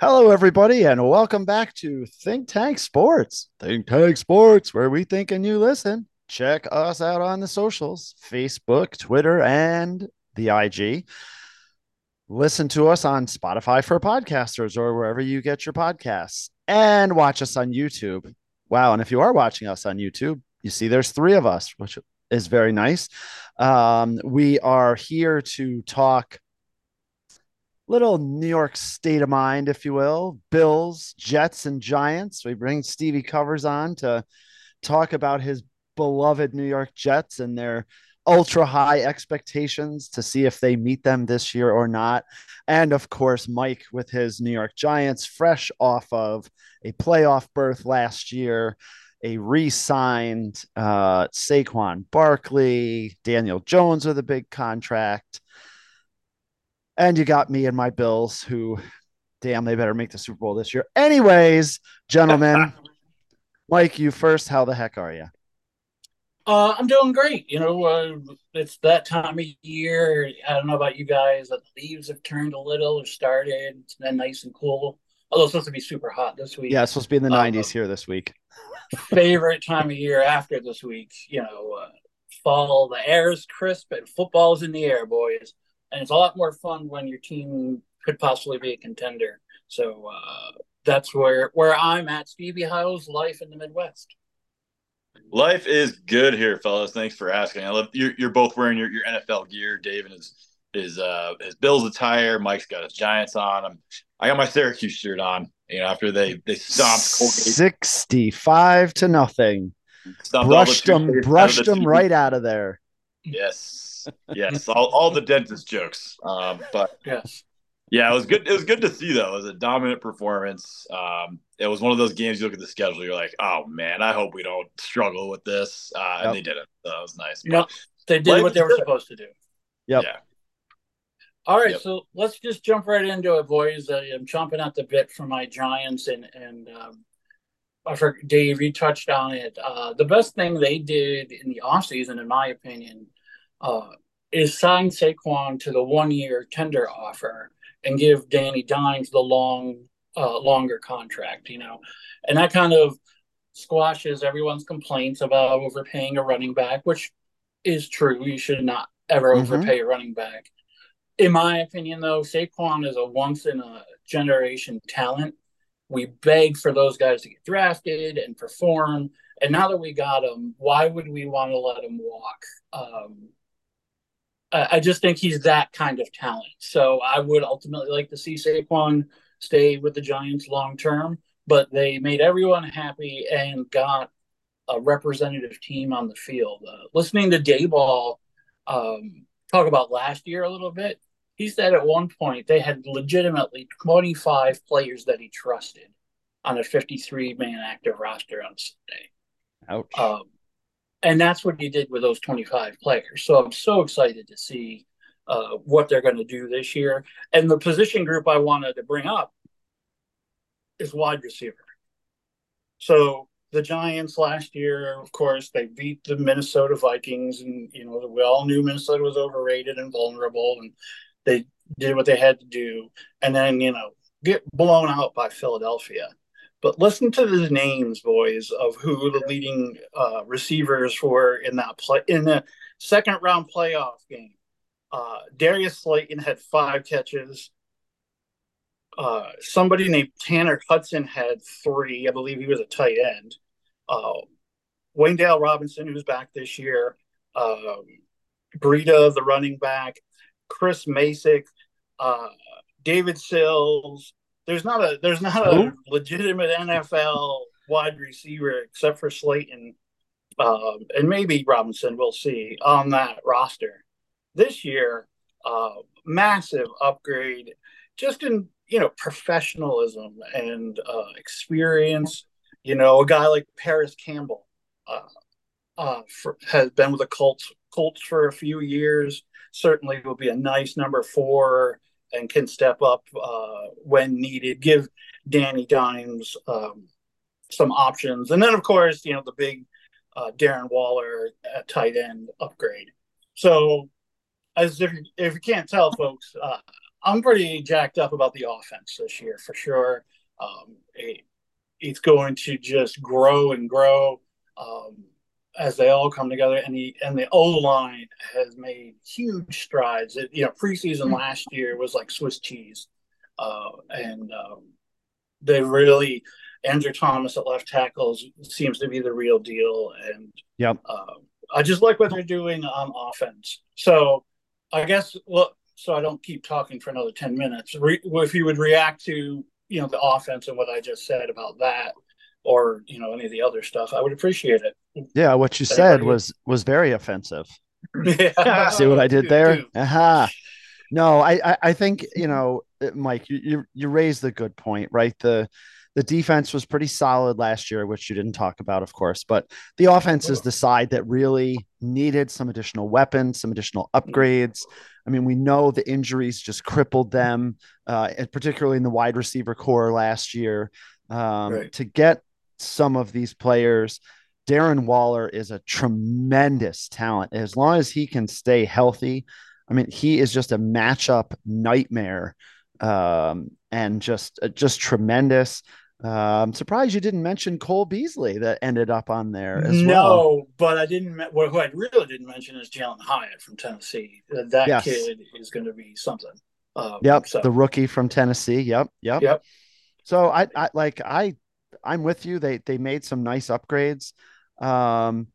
Hello, everybody, and welcome back to Think Tank Sports. Think Tank Sports, where we think and you listen. Check us out on the socials Facebook, Twitter, and the IG. Listen to us on Spotify for podcasters or wherever you get your podcasts, and watch us on YouTube. Wow. And if you are watching us on YouTube, you see there's three of us, which is very nice. Um, we are here to talk little New York state of mind, if you will. Bills, Jets, and Giants. We bring Stevie Covers on to talk about his beloved New York Jets and their ultra high expectations to see if they meet them this year or not. And of course, Mike with his New York Giants, fresh off of a playoff berth last year, a re signed uh, Saquon Barkley, Daniel Jones with a big contract. And you got me and my Bills, who, damn, they better make the Super Bowl this year. Anyways, gentlemen, Mike, you first. How the heck are you? Uh, I'm doing great. You know, uh, it's that time of year. I don't know about you guys, but the leaves have turned a little or started. It's been nice and cool. Although it's supposed to be super hot this week. Yeah, it's supposed to be in the uh, 90s here this week. favorite time of year after this week. You know, uh, fall, the air is crisp and football's in the air, boys and it's a lot more fun when your team could possibly be a contender. So uh, that's where where I'm at. Stevie, how's life in the Midwest? Life is good here, fellas. Thanks for asking. I love you're, you're both wearing your, your NFL gear. David is is uh his Bills attire. Mike's got his Giants on. I'm I got my Syracuse shirt on. You know, after they they stomped Colgate. sixty-five to nothing. Stomped brushed them, brushed them right out of there. Yes, yes, all, all the dentist jokes. Um, but yes, yeah, it was good. It was good to see though. It was a dominant performance. Um, it was one of those games you look at the schedule, you're like, oh man, I hope we don't struggle with this. Uh, yep. And they didn't. So that was nice. No, they did what they were supposed to do. Yep. Yeah. All right, yep. so let's just jump right into it, boys. Uh, I'm chomping at the bit for my Giants, and and um, I forgot, Dave, you touched on it. Uh, the best thing they did in the offseason, in my opinion, uh, is sign Saquon to the one year tender offer and give Danny Dimes the long, uh, longer contract, you know, and that kind of squashes everyone's complaints about overpaying a running back, which is true. You should not ever mm-hmm. overpay a running back. In my opinion, though, Saquon is a once in a generation talent. We beg for those guys to get drafted and perform. And now that we got him, why would we want to let him walk? Um, I just think he's that kind of talent. So I would ultimately like to see Saquon stay with the Giants long term, but they made everyone happy and got a representative team on the field. Uh, listening to Daboll um, talk about last year a little bit, he said at one point they had legitimately 25 players that he trusted on a 53 man active roster on Sunday. Ouch. Um, and that's what he did with those 25 players. So I'm so excited to see uh, what they're going to do this year. And the position group I wanted to bring up is wide receiver. So the Giants last year, of course, they beat the Minnesota Vikings, and you know we all knew Minnesota was overrated and vulnerable, and they did what they had to do, and then you know get blown out by Philadelphia. But listen to the names, boys, of who the leading uh, receivers were in that play in the second round playoff game. Uh, Darius Slayton had five catches. Uh, somebody named Tanner Hudson had three. I believe he was a tight end. Uh, Dale Robinson, who's back this year. Um, Breida, the running back. Chris Masick. Uh, David Sills there's not a there's not a legitimate NFL wide receiver except for Slayton um, and maybe Robinson. We'll see on that roster this year. Uh, massive upgrade, just in you know professionalism and uh, experience. You know, a guy like Parris Campbell uh, uh for, has been with the Colts Colts for a few years. Certainly will be a nice number four and can step up uh, when needed. Give Danny Dimes um, some options, and then of course you know the big uh, Darren Waller tight end upgrade. So, as if if you can't tell, folks, uh, I'm pretty jacked up about the offense this year for sure. Um, it, it's going to just grow and grow um, as they all come together. And the and the O line has made huge strides. It, you know, preseason mm-hmm. last year was like Swiss cheese, uh, and um, they really Andrew Thomas at left tackles seems to be the real deal. And yep. Uh, I just like what they're doing on offense. So I guess look, so I don't keep talking for another 10 minutes. Re- if you would react to, you know, the offense and what I just said about that or, you know, any of the other stuff, I would appreciate it. Yeah, what you said was was very offensive. yeah. See what I did there? Aha. No, I, I, I think, you know, Mike, you, you you raised the good point, right? The the defense was pretty solid last year, which you didn't talk about, of course, but the offense is the side that really needed some additional weapons, some additional upgrades. I mean, we know the injuries just crippled them, uh, and particularly in the wide receiver core last year. Um, right. To get some of these players, Darren Waller is a tremendous talent. As long as he can stay healthy, I mean, he is just a matchup nightmare um, and just uh, just tremendous. Uh, I'm surprised you didn't mention Cole Beasley that ended up on there as no, well. No, but I didn't. What, I really didn't mention is Jalin Hyatt from Tennessee. That yes. kid is going to be something. Um, yep, so. the rookie from Tennessee. Yep, yep, yep. So I, I like I, I'm with you. They they made some nice upgrades. Um,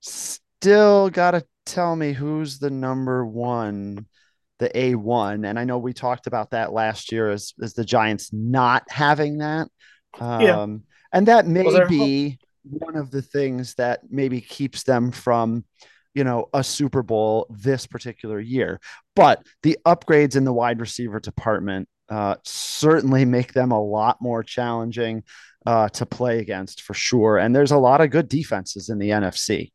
still got to tell me who's the number one the A1. And I know we talked about that last year as, as the Giants not having that. Um, yeah. And that may well, be one of the things that maybe keeps them from, you know, a Super Bowl this particular year. But the upgrades in the wide receiver department uh, certainly make them a lot more challenging uh, to play against for sure. And there's a lot of good defenses in the NFC.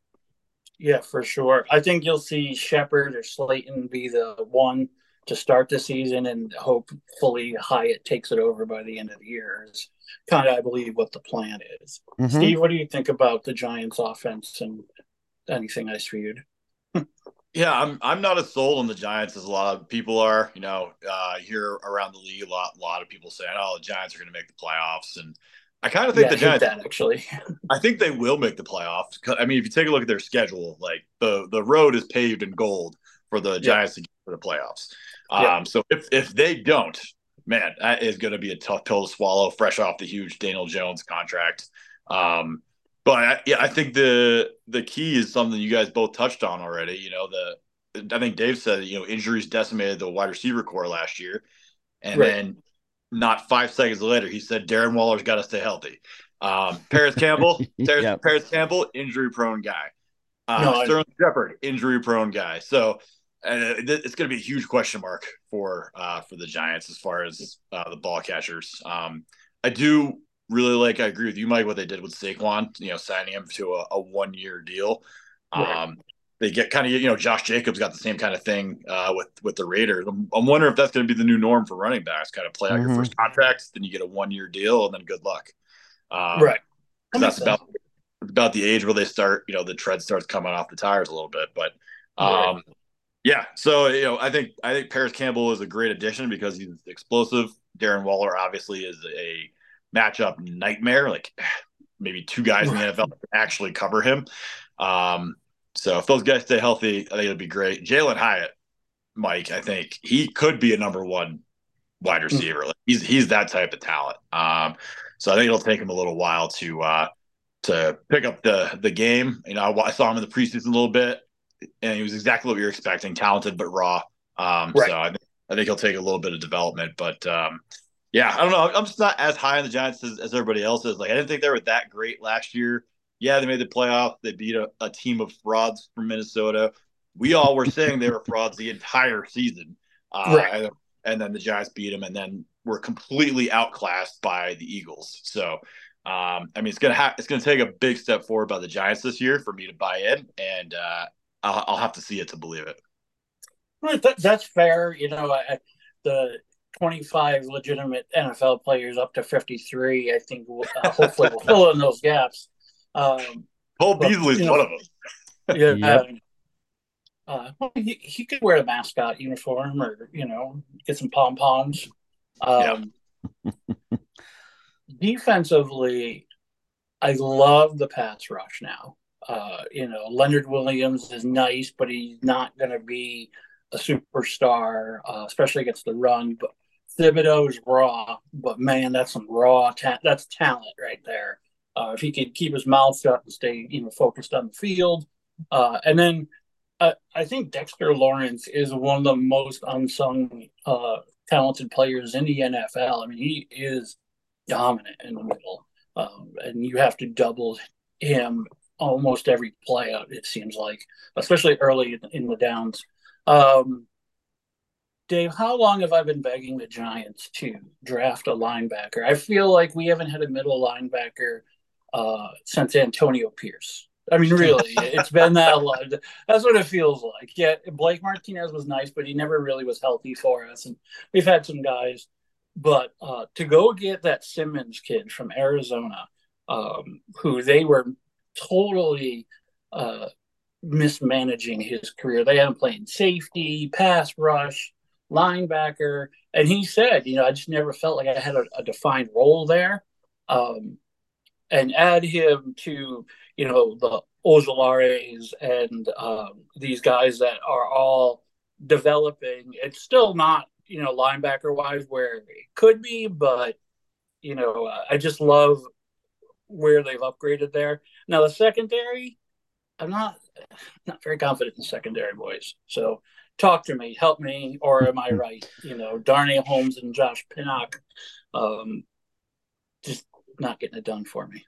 Yeah, for sure. I think you'll see Shepard or Slayton be the one to start the season, and hopefully Hyatt takes it over by the end of the year. Is kind of, I believe, what the plan is. Mm-hmm. Steve, what do you think about the Giants' offense and anything I reviewed? yeah, I'm I'm not as sold on the Giants as a lot of people are. You know, uh, here around the league, a lot a lot of people saying, "Oh, the Giants are going to make the playoffs," and I kind of think yeah, the Giants that, actually. I think they will make the playoffs. I mean, if you take a look at their schedule, like the the road is paved in gold for the Giants yeah. to get for the playoffs. Yeah. Um, so if if they don't, man, that is going to be a tough pill to swallow, fresh off the huge Daniel Jones contract. Um, but I, yeah, I think the the key is something you guys both touched on already. You know, the I think Dave said you know injuries decimated the wide receiver core last year, and right. then not five seconds later, he said Darren Waller's got to stay healthy. Um, Parris Campbell, yep. Parris Campbell, injury prone guy. Uh, no, Sterling Shepard, injury prone guy. So uh, it's going to be a huge question mark for uh, for the Giants as far as uh, the ball catchers. Um, I do really like. I agree with you, Mike. What they did with Saquon, you know, signing him to a, a one year deal. Right. They get kind of you know Josh Jacobs got the same kind of thing uh, with with the Raiders. I'm, I'm wondering if that's going to be the new norm for running backs. Kind of play out mm-hmm. your first contract, then you get a one year deal, and then good luck. Um, right. That that's about about the age where they start. You know, the tread starts coming off the tires a little bit, but. Um, right. Yeah, so you know, I think I think Parris Campbell is a great addition because he's explosive. Darren Waller obviously is a matchup nightmare. Like maybe two guys in the NFL actually cover him. Um, so if those guys stay healthy, I think it'll be great. Jalin Hyatt, Mike, I think he could be a number one wide hmm. receiver. Like he's he's that type of talent. Um, so I think it'll take him a little while to uh, to pick up the the game. You know, I, saw him in the preseason a little bit, and he was exactly what you're expecting: talented but raw. Um, right. So I think, I think he'll take a little bit of development, but um, yeah, I don't know. I'm just not as high on the Giants as, as everybody else is. Like I didn't think they were that great last year yeah, they made the playoff. They beat a, a team of frauds from Minnesota. We all were saying they were frauds the entire season. Uh, right. and, then the Giants beat them, and then were completely outclassed by the Eagles. So, um, I mean, it's gonna ha- it's gonna take a big step forward by the Giants this year for me to buy in, and uh, I'll, I'll, have to see it to believe it. That, that's fair. You know, I, the 25 legitimate NFL players up to 53, I think uh, hopefully will fill in those gaps. Um, Paul Beasley's one of them. yeah. Yep. Um, Uh, well, he, he could wear a mascot uniform or you know get some pom poms. Um, yeah. defensively, I love the pass rush now. Uh, you know, Leonard Williams is nice, but he's not going to be a superstar, uh, especially against the run. But Thibodeaux is raw, but man, that's some raw ta- that's talent right there. Uh, if he could keep his mouth shut and stay, you know, focused on the field, uh, and then uh, I think Dexter Lawrence is one of the most unsung uh, talented players in the NFL. I mean, he is dominant in the middle, um, and you have to double him almost every play out. It seems like, especially early in the downs. Um, Dave, how long have I been begging the Giants to draft a linebacker? I feel like we haven't had a middle linebacker uh, since Antonio Pierce. I mean, really, it's been that long. That's what it feels like. Yeah, Blake Martinez was nice, but he never really was healthy for us. And we've had some guys, but uh, to go get that Simmons kid from Arizona, um, who they were totally uh, mismanaging his career. They had him playing safety, pass rush, linebacker, and he said, you know, I just never felt like I had a, a defined role there. Um, and add him to, you know, the Ojulari's and um, these guys that are all developing. It's still not, you know, linebacker wise where it could be, but you know, uh, I just love where they've upgraded there. Now the secondary, I'm not not very confident in secondary boys. So talk to me, help me, or am I right? You know, Darnay Holmes and Josh Pinnock, um, just not getting it done for me.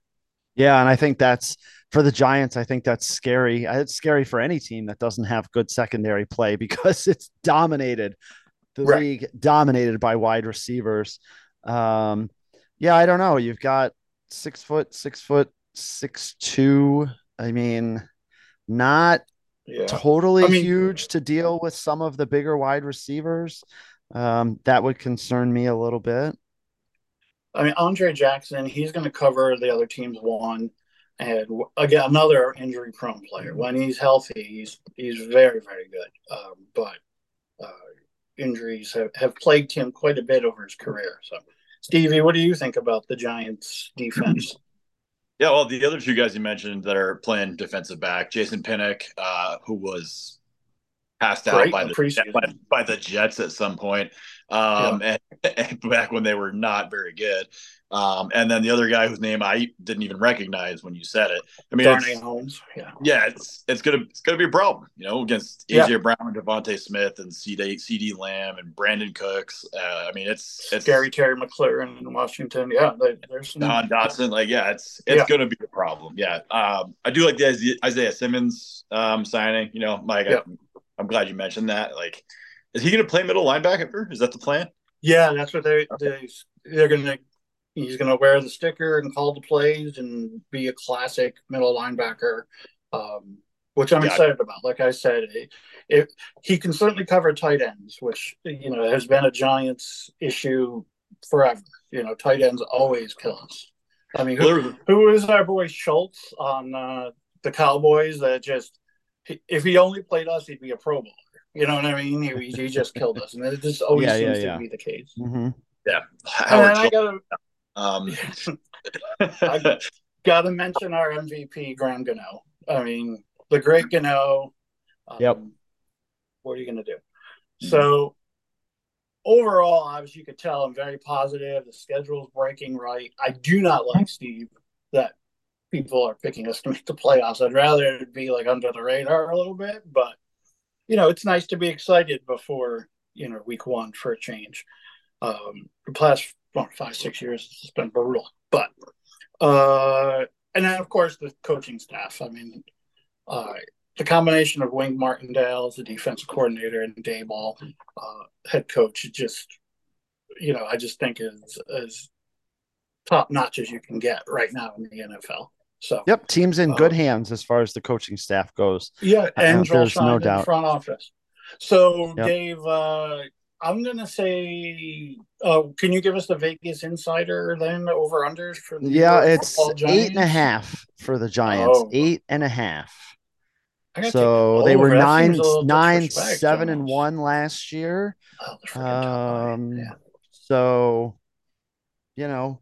Yeah, and I think that's for the Giants. I think that's scary. It's scary for any team that doesn't have good secondary play because it's dominated. The right. league dominated by wide receivers. Um, yeah, I don't know. You've got six foot, six foot, six two. I mean, not yeah. totally I mean, huge to deal with some of the bigger wide receivers. Um, that would concern me a little bit. I mean, Adoree' Jackson, he's going to cover the other team's one. And again, another injury prone player. When he's healthy, he's he's very, very good. Um, but uh, injuries have, have plagued him quite a bit over his career. So, Stevie, what do you think about the Giants' defense? Yeah, well, the other two guys you mentioned that are playing defensive back, Jason Pinnock, uh, who was passed out by the by, by, the Jets at some point, um, yeah. and, and, back when they were not very good. Um, and then the other guy whose name I didn't even recognize when you said it. I mean, Darnay Holmes. Yeah, yeah, it's it's gonna it's gonna be a problem, you know, against AJ yeah. Brown and DeVonta Smith and CD CeeDee Lamb and Brandin Cooks. Uh, I mean, it's it's Gary Terry McLaurin in Washington. Yeah, they, there's some, Don Dotson. Like, yeah, it's it's yeah. gonna be a problem. Yeah, um, I do like the Isaiah Simmons um, signing. You know, Mike, yeah. I, I'm glad you mentioned that. Like, is he going to play middle linebacker? Is that the plan? Yeah, that's what they, they they're going to. He's going to wear the sticker and call the plays and be a classic middle linebacker, um, which I'm excited about. Like I said, it, it, he can certainly cover tight ends, which you know has been a Giants issue forever. You know, tight ends always kill us. I mean, who, who is our boy Schultz on uh, the Cowboys that just if he only played us, he'd be a Pro Bowler. You know what I mean? He, he just killed us, and it just always yeah, seems yeah, yeah. to be the case. Mm-hmm. Yeah, Howard I gotta, um. I gotta mention our MVP, Graham Gano. I mean, the great Gano. Um, yep. What are you gonna do? Mm-hmm. So overall, obviously, you could tell I'm very positive. The schedule's breaking right. I do not like Steve that people are picking us to make the playoffs. I'd rather it be like under the radar a little bit, but you know, it's nice to be excited before you know week one for a change. Um, the past well, five six years it's been brutal, but uh, and then of course the coaching staff. I mean, uh, the combination of Wink Martindale as the defensive coordinator and Daboll, uh, head coach, just you know, I just think is as top notch as you can get right now in the NFL. So yep, teams in good um, hands as far as the coaching staff goes. Yeah, and uh, there's no doubt front office. So yep. Dave, uh, I'm gonna say, uh, can you give us the Vegas Insider then over unders for the yeah, it's eight and a half for the Giants. Oh. Eight and a half. So they were nine, nine, seven, and one last year. Oh, um, yeah. so you know,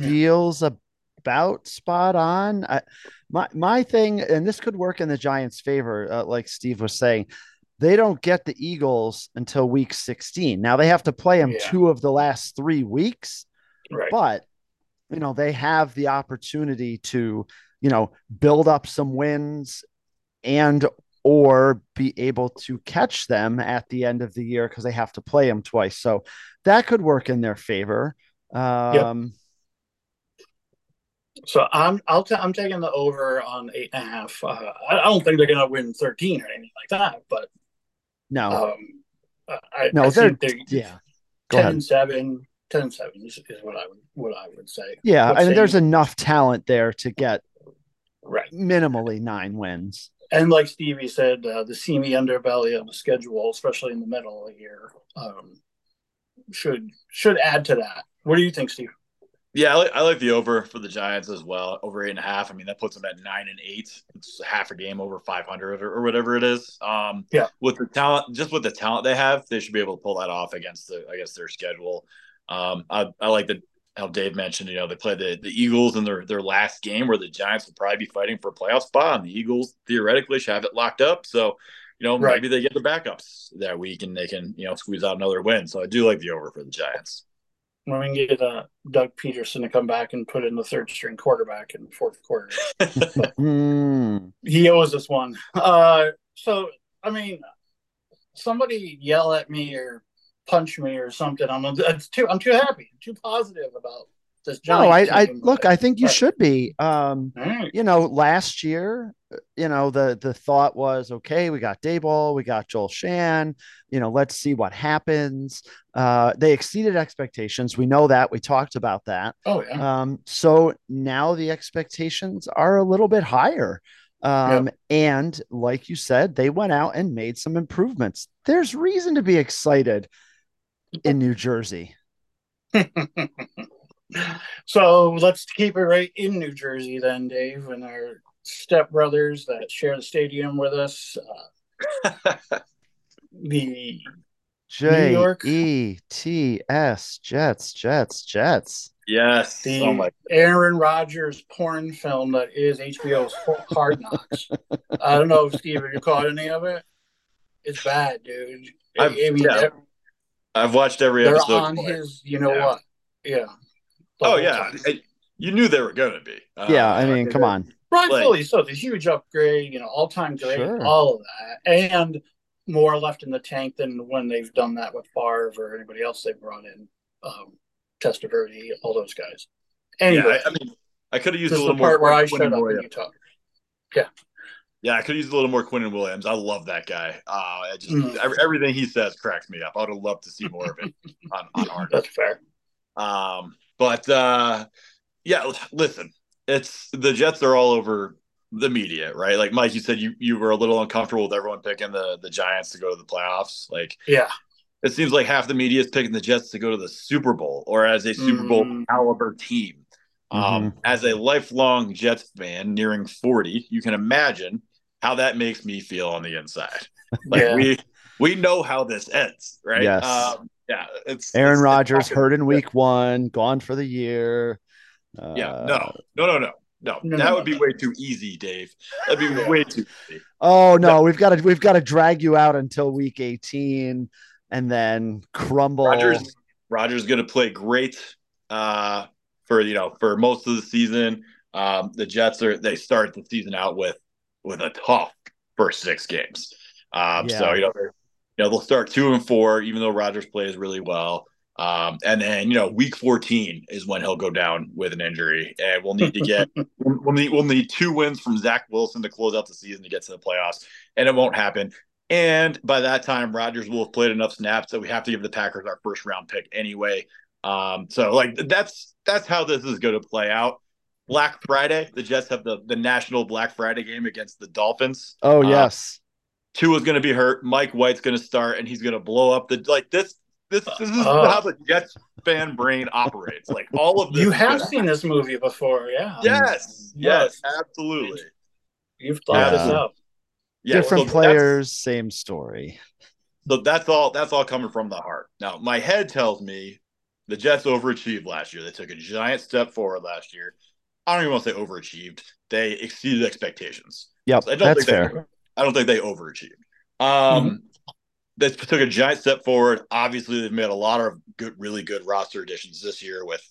feels yeah. About spot on. I, my my thing, and this could work in the Giants' favor, uh, like Steve was saying. They don't get the Eagles until week 16. Now they have to play them yeah. two of the last three weeks, right. but you know they have the opportunity to you know build up some wins and or be able to catch them at the end of the year because they have to play them twice. So that could work in their favor. Um, yep. So I'm I'll t- I'm taking the over on eight and a half. Uh, I don't think they're going to win 13 or anything like that, but no, um, I, no, I they're, they're yeah. Go 10 ahead. 7, 10 7 is, is, what I would what I would say. Yeah, I mean, there's enough talent there to get right minimally nine wins. And like Stevie said, uh, the seamy underbelly of the schedule, especially in the middle of the year, um, should should add to that. What do you think, Steve? Yeah, I like, I like, the over for the Giants as well. Over eight and a half. I mean, that puts them at nine and eight. It's half a game over five hundred or, or, whatever it is. Um, yeah. With the talent, just with the talent they have, they should be able to pull that off against the, I guess, their schedule. Um, I, I like the how Dave mentioned. You know, they play the the Eagles in their their last game, where the Giants will probably be fighting for a playoff spot, and the Eagles theoretically should have it locked up. So, you know, right. maybe they get the backups that week and they can you know squeeze out another win. So I do like the over for the Giants when we can get uh, Doug Pederson to come back and put in the third string quarterback in the fourth quarter. mm. He owes us one. Uh, so, I mean, somebody yell at me or punch me or something. I'm, it's too, I'm too happy. I'm too positive about this. No, I, I look, I think you right. should be. Um, right. You know, last year, you know, the the thought was, okay, we got Daboll, we got Joe Schoen. You know, let's see what happens. Uh, they exceeded expectations. We know that. We talked about that. Oh yeah. Um, so now the expectations are a little bit higher. Um, yep. and like you said, they went out and made some improvements. There's reason to be excited in New Jersey. so let's keep it right in New Jersey then, Dave, and our stepbrothers that share the stadium with us. Uh, the J E T S Jets, Jets, Jets. Yes. The oh Aaron Rodgers porn film that is HBO's Hard Knocks. I don't know, Steve, have you caught any of it? It's bad, dude. I've, I mean, yeah. I've watched every they're episode. on his, you know yeah. what? Yeah. Oh yeah, you knew they were going to be. Uh, yeah, I mean, come on. Rightfully like, so. It's a huge upgrade, you know, all time great, sure. all of that, and more left in the tank than when they've done that with Favre or anybody else they've brought in. Um, Testaverde, all those guys. Anyway, yeah, I, I mean, I could have used a little more. Part where I shut up and you talk. Yeah. Yeah, I could use a little more Quinnen Williams. I love that guy. Uh, just mm. everything he says cracks me up. I would have loved to see more of it on on Arnold. That's fair. Um, but uh, yeah, listen, it's the Jets are all over the media, right? Like Mike, you said you you were a little uncomfortable with everyone picking the the Giants to go to the playoffs. Like, yeah, it seems like half the media is picking the Jets to go to the Super Bowl or as a Super Bowl mm. caliber team. Um, mm-hmm. Um, as a lifelong Jets fan, nearing forty, you can imagine how that makes me feel on the inside. Like yeah. we we know how this ends, right? Yes. Um, yeah, it's Aaron it's, Rodgers hurt in week one, gone for the year. Uh, yeah, no, no, no, no. No, no that no, would be no. way too easy, Dave. That'd be way too easy. Oh no, we've got to we've got to drag you out until week 18 and then crumble. Rodgers Rodgers going to play great uh, for you know for most of the season. Um, the Jets are they start the season out with with a tough first six games. Um, yeah. So you know you know they'll start two and four, even though Rodgers plays really well. Um, and then you know, week 14 is when he'll go down with an injury, and we'll need to get we'll need we'll need two wins from Zach Wilson to close out the season to get to the playoffs, and it won't happen. And by that time, Rodgers will have played enough snaps that we have to give the Packers our first round pick anyway. Um, so like that's that's how this is going to play out. Black Friday, the Jets have the the national Black Friday game against the Dolphins. Oh uh, yes. Two is going to be hurt. Mike White's going to start, and he's going to blow up the like this this, this is uh, how the Jets fan brain operates. Like all of this. You have seen this movie before, yeah. Yes, yes, absolutely. You've thought yeah. this up. Yeah, Different so players, same story. So that's all. That's all coming from the heart. Now, my head tells me the Jets overachieved last year. They took a giant step forward last year. I don't even want to say overachieved. They exceeded expectations. Yep, I don't that's think they, fair. I don't think they overachieved. Um, They took a giant step forward. Obviously, they've made a lot of good, really good roster additions this year with,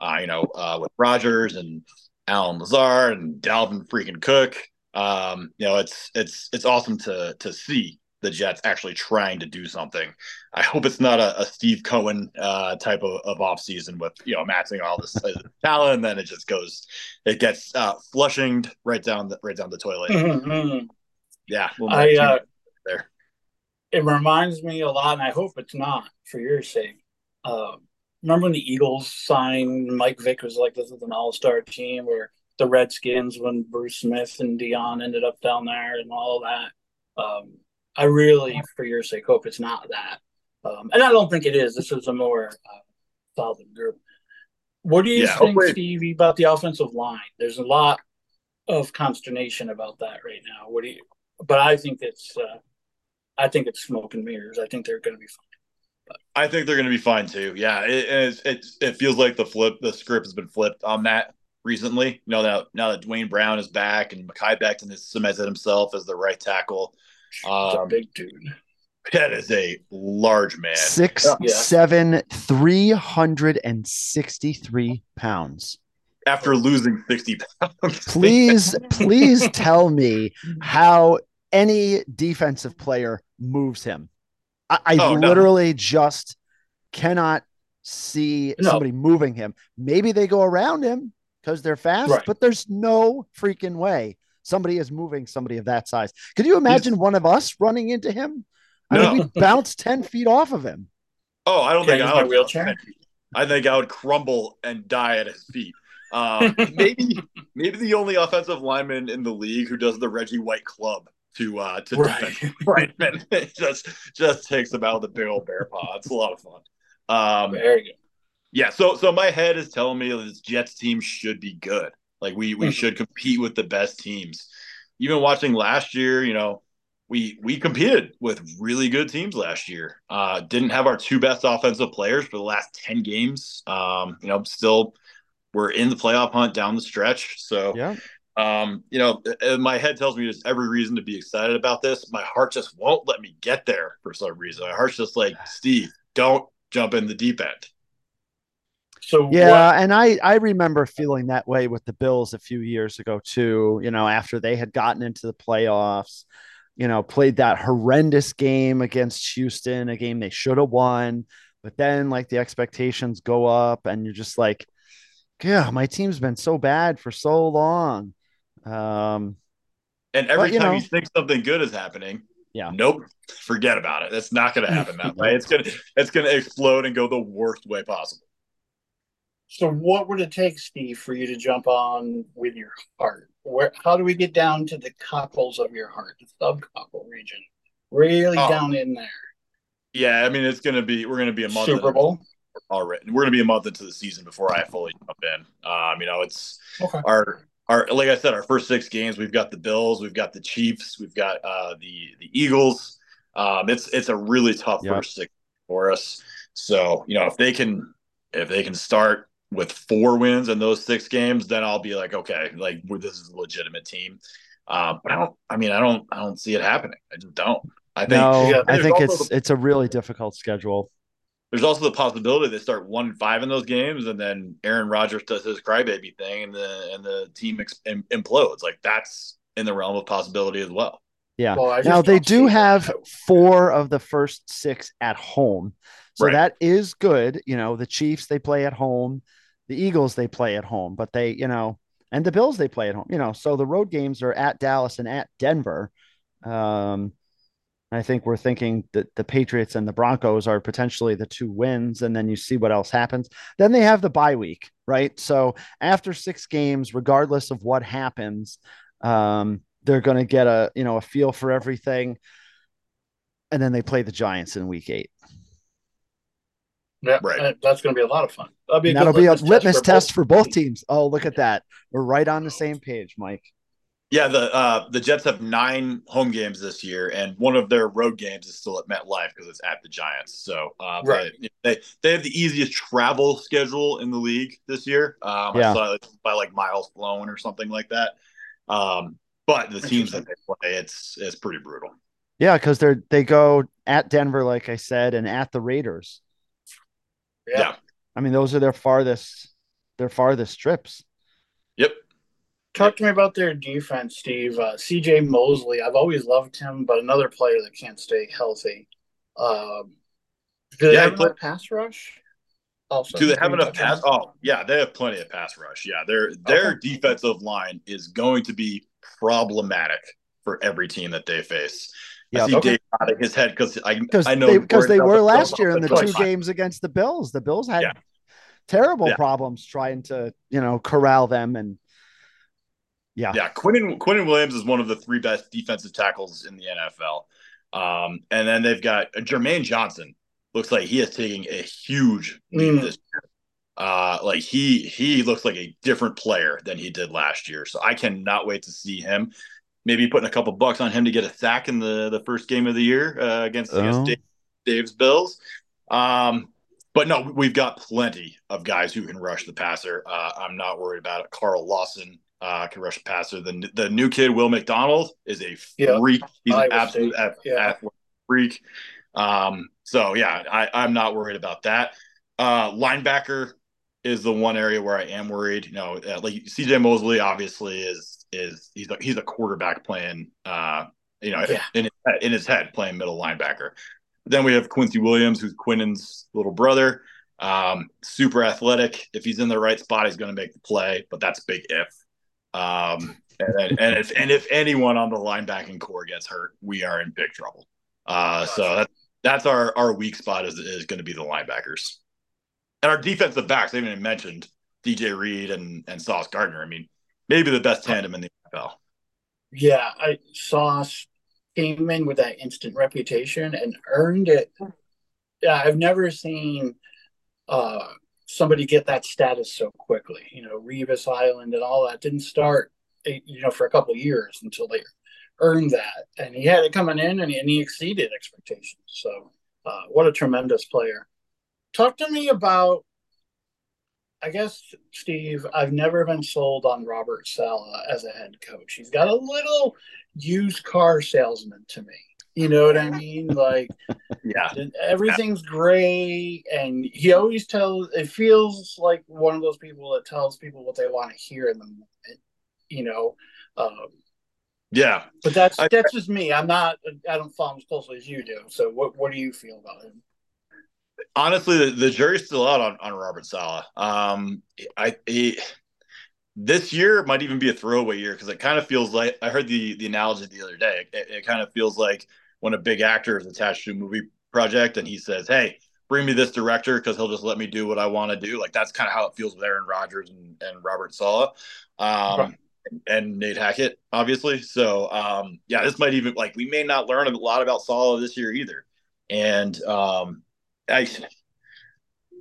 uh, you know, uh, with Rodgers and Allen Lazard and Dalvin freaking Cook. Um, you know, it's it's it's awesome to to see the Jets actually trying to do something. I hope it's not a, a Steve Cohen uh, type of, of offseason with you know maxing all this uh, talent, and then it just goes, it gets uh, flushing right down the right down the toilet. Mhm. Yeah, well, I uh, there. it reminds me a lot, and I hope it's not for your sake. Uh, remember when the Eagles signed Mike Vick was like this is an all star team, or the Redskins when Bruce Smith and Deion ended up down there and all that. Um, I really, for your sake, hope it's not that, um, and I don't think it is. This is a more uh, solid group. What do you Yeah, think, hopefully- Stevie, about the offensive line? There's a lot of consternation about that right now. What do you? But I think it's. Uh, I think it's smoke and mirrors. I think they're going to be fine. I think they're going to be fine too. Yeah, it it, it it feels like the flip the script has been flipped on that recently. You know that now that Duane Brown is back and Mekhi Becton has cemented himself as the right tackle. It's a Um, big dude. that is a large man. Six, Yeah. seven, three hundred and sixty-three pounds. After losing sixty pounds, Please, please tell me how any defensive player moves him. I, I Oh, no. literally just cannot see No. somebody moving him. Maybe they go around him because they're fast, Right. but there's no freaking way somebody is moving somebody of that size. Could you imagine one of us running into him? I No. mean, we bounce 10 feet off of him. Oh, I don't Can think I my would. wheelchair? I think I would crumble and die at his feet. Um, maybe, maybe the only offensive lineman in the league who does the Reggie White club to uh, to defend Right. right, man. It just just takes them out of the big old bear paw. It's a lot of fun. Um, Very good. yeah, so so my head is telling me this Jets team should be good. Like we we Mhm. should compete with the best teams. Even watching last year, you know, we we competed with really good teams last year. Uh, didn't have our two best offensive players for the last ten games. Um, you know, still we're in the playoff hunt down the stretch. So Yeah. Um, you know, my head tells me there's every reason to be excited about this. My heart just won't let me get there for some reason. My heart's just like, Steve, don't jump in the deep end. So Yeah, what- and I I remember feeling that way with the Bills a few years ago too. You know, after they had gotten into the playoffs, you know, played that horrendous game against Houston, a game they should have won, but then like the expectations go up, and you're just like, yeah, my team's been so bad for so long. Um, And every But, you time know- you think something good is happening, Yeah. nope, forget about it. That's not going to happen that way. It's gonna it's gonna explode and go the worst way possible. so what would it take, Steve, for you to jump on with your heart? Where? How do we get down to the cockles of your heart, the subcockle region, really Oh. down in there? Yeah, I mean it's gonna be we're gonna be a month Super into- Bowl. already. We're gonna be a month into the season before I fully jump in. Um, you know, it's Okay. our our like I said, our first six games, we've got the Bills, we've got the Chiefs, we've got uh the the Eagles. Um, it's it's a really tough Yep. first six for us. So you know, if they can if they can start with four wins in those six games, then I'll be like, okay, like we're, this is a legitimate team. Um, but I don't. I mean, I don't. I don't see it happening. I just don't. I think. no, yeah, I think it's the- it's a really difficult schedule. There's also the possibility they start one and five in those games, and then Aaron Rodgers does his crybaby thing, and the and the team ex- implodes. Like that's in the realm of possibility as well. Yeah. Well, Now they don't do see have that. four of the first six at home. So Right. that is good. You know, the Chiefs they play at home, the Eagles they play at home, but they, you know, and the Bills they play at home, you know. So the road games are at Dallas and at Denver. Um I think we're thinking that the Patriots and the Broncos are potentially the two wins, and then you see what else happens. Then they have the bye week, right? So after six games, regardless of what happens, um, they're going to get a you know a feel for everything, and then they play the Giants in Week Eight. Yeah, Right. that's going to be a lot of fun. That'll be a that'll be a litmus litmus test both for both teams. teams. Oh, look at that! We're right on the same page, Mike. Yeah, the uh, the Jets have nine home games this year, and one of their road games is still at MetLife because it's at the Giants. So, uh, right, they they have the easiest travel schedule in the league this year. Um, yeah. I saw it by like miles flown or something like that. Um, but the teams that they play, it's it's pretty brutal. Yeah, because they're they go at Denver, like I said, and at the Raiders. Yeah. yeah. I mean, those are their farthest their farthest trips. Yep. Talk to me about their defense, Steve. Uh, CJ Mosley, I've always loved him, but another player that can't stay healthy. Um, do they yeah, have enough pass rush? Also, do they have enough pass? Oh, yeah, they have plenty of pass rush. Yeah, their their okay. defensive line is going to be problematic for every team that they face. Yeah, I see okay. Dave nodding his head because I I know because they, they were last year in the two games against the Bills. The Bills had yeah. terrible yeah. problems trying to you know corral them and yeah, yeah. Quinnen Quinnen Williams is one of the three best defensive tackles in the NFL. Um, and then they've got uh, Jermaine Johnson. Looks like he is taking a huge leap mm. this year. Uh, like he he looks like a different player than he did last year. So I cannot wait to see him. Maybe putting a couple bucks on him to get a sack in the the first game of the year uh, against, oh. against Dave, Dave's Bills. Um, but no, we've got plenty of guys who can rush the passer. Uh, I'm not worried about it. Carl Lawson uh, can rush passer. The the new kid Will McDonald is a freak. He's an absolute yeah. freak. Um, so yeah, I, I'm not worried about that. Uh, linebacker is the one area where I am worried. You know, uh, like CJ Mosley obviously is is he's a, he's a quarterback playing uh you know yeah. in in his head playing middle linebacker. Then we have Quincy Williams, who's Quinnen's little brother. Um, super athletic. If he's in the right spot, he's going to make the play, but that's big if. Um, and, and if and if anyone on the linebacking core gets hurt, we are in big trouble. Uh, so that's that's our our weak spot is is going to be the linebackers, and our defensive backs. I even mentioned DJ Reed and and Sauce Gardner. I mean, maybe the best tandem in the NFL. Yeah, I Sauce came in with that instant reputation and earned it. Yeah, I've never seen uh, somebody get that status so quickly. You know, Revis Island and all that didn't start, eh, you know, for a couple years until they earned that. And he had it coming in and he, and he exceeded expectations. So, uh, what a tremendous player. Talk to me about, I guess, Steve, I've never been sold on Robert Saleh as a head coach. He's got a little used car salesman to me. You know what I mean? Like, yeah, everything's yeah. great, and he always tells. It feels like one of those people that tells people what they want to hear in the moment. You know, um, yeah. But that's I, that's just me. I'm not. I don't follow him as closely as you do. So, what what do you feel about him? Honestly, the, the jury's still out on, on Robert Saleh. Um, I he, this year might even be a throwaway year because it kind of feels like I heard the the analogy the other day. It, it kind of feels like when a big actor is attached to a movie project and he says, "Hey, bring me this director because he'll just let me do what I want to do." Like that's kind of how it feels with Aaron Rodgers and, and Robert Saleh, um, right. and Nate Hackett, obviously. So um, yeah, this might even like we may not learn a lot about Saleh this year either. And um, I,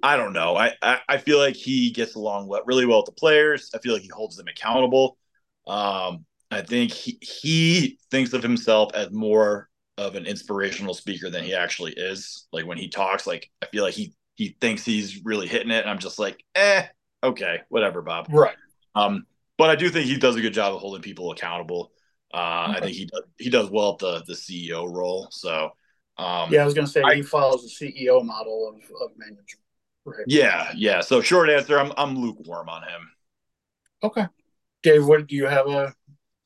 I don't know. I, I, I feel like he gets along really well with the players. I feel like he holds them accountable. Um, I think he, he thinks of himself as more of an inspirational speaker than he actually is. Like when he talks, like I feel like he he thinks he's really hitting it, and I'm just like, eh, okay, whatever, Bob. Right. Um, but I do think he does a good job of holding people accountable. Uh, okay. I think he does, he does well at the the CEO role. So um, yeah, I was gonna say I, he follows the CEO model of of management. Right. Yeah, yeah. So short answer, I'm I'm lukewarm on him. Okay, Dave, what do you have a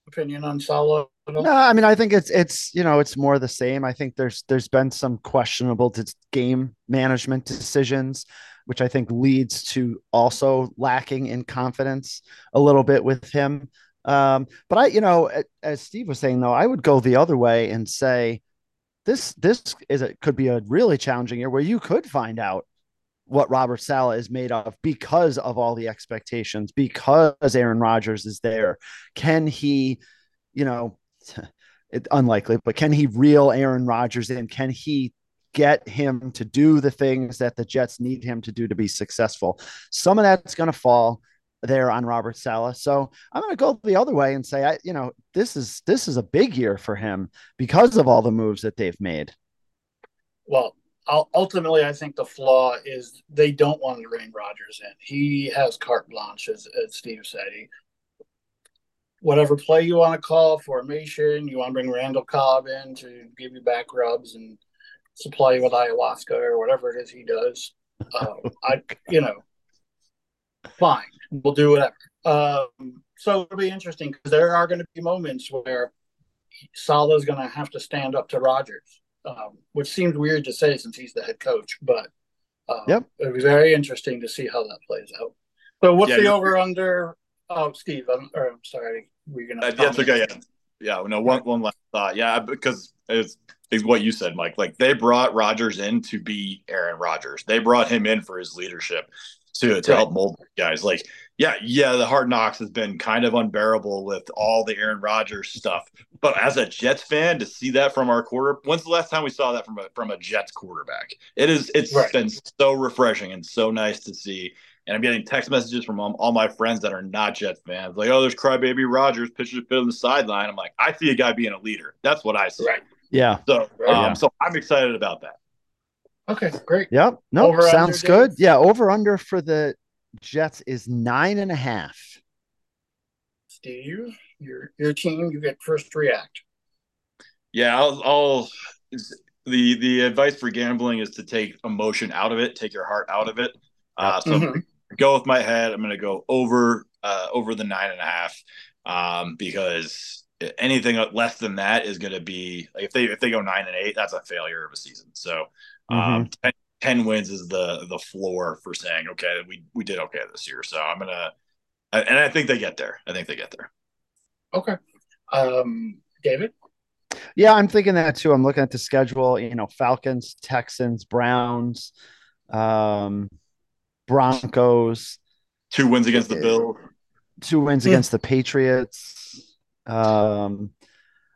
opinion on Saleh? No, I mean, I think it's it's you know it's more the same. I think there's there's been some questionable game management decisions, which I think leads to also lacking in confidence a little bit with him. Um, but I, you know, as Steve was saying though, I would go the other way and say this this is a, could be a really challenging year where you could find out what Robert Saleh is made of because of all the expectations, because Aaron Rodgers is there. Can he, you know, it, unlikely, but can he reel Aaron Rodgers in? Can he get him to do the things that the Jets need him to do to be successful? Some of that's going to fall there on Robert Saleh. So I'm going to go the other way and say, I, you know, this is this is a big year for him because of all the moves that they've made. Well, ultimately, I think the flaw is they don't want to rein Rodgers in. He has carte blanche, as, as Steve said. He, whatever play you want to call, formation, you want to bring Randall Cobb in to give you back rubs and supply you with ayahuasca or whatever it is he does. Um, I, you know, fine, we'll do whatever. Um, so it'll be interesting because there are going to be moments where Saleh is going to have to stand up to Rodgers, um, which seems weird to say since he's the head coach, but um, yep. it'll be very interesting to see how that plays out. So what's yeah, the over under? Oh, Steve, I'm, or, I'm sorry, we're gonna. Uh, that's okay. Yeah, yeah. No, one one last thought. Yeah, because it's is what you said, Mike. Like they brought Rodgers in to be Aaron Rodgers. They brought him in for his leadership to to right. help mold guys. Like, yeah, yeah, the hard knocks has been kind of unbearable with all the Aaron Rodgers stuff. But as a Jets fan, to see that from our quarter, when's the last time we saw that from a from a Jets quarterback? It is it's right. been so refreshing and so nice to see. And I'm getting text messages from all, all my friends that are not Jets fans, like, "Oh, there's crybaby Rodgers pitching a bit on the sideline." I'm like, I see a guy being a leader. That's what I see. Right. Yeah. So, um, yeah. so I'm excited about that. Okay, great. Yep. No, over sounds good. Yeah, over under for the Jets is nine and a half. Steve, your your team, you get first react. Yeah, I'll, I'll the the advice for gambling is to take emotion out of it, take your heart out of it. Uh, so mm-hmm. Go with my head. I'm going to go over uh, over the nine and a half um, because anything less than that is going to be like if they if they go nine and eight, that's a failure of a season. So um, mm-hmm. 10, 10, wins is the the floor for saying okay, we we did okay this year. So I'm gonna and I think they get there. I think they get there. Okay, um, David. Yeah, I'm thinking that too. I'm looking at the schedule. You know, Falcons, Texans, Browns, um, Broncos. Two wins against the Bills. Two wins against the Patriots. Um,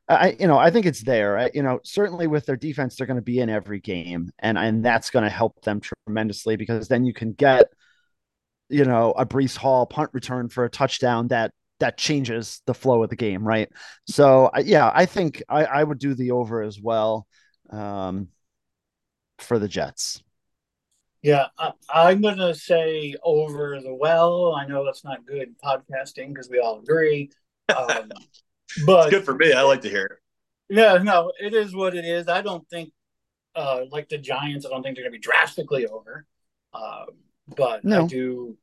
I, you know, I think it's there. I, you know, certainly with their defense, they're going to be in every game, and and that's going to help them tremendously because then you can get, you know, a Breece Hall punt return for a touchdown that that changes the flow of the game, right? So yeah, I think I, I would do the over as well, um, for the Jets. Yeah, I, am going to say over the well. I know that's not good podcasting because we all agree. Um, but it's good for me. I like to hear it. Yeah, no, it is what it is. I don't think, uh, like the Giants, I don't think they're going to be drastically over. Um, but no. I do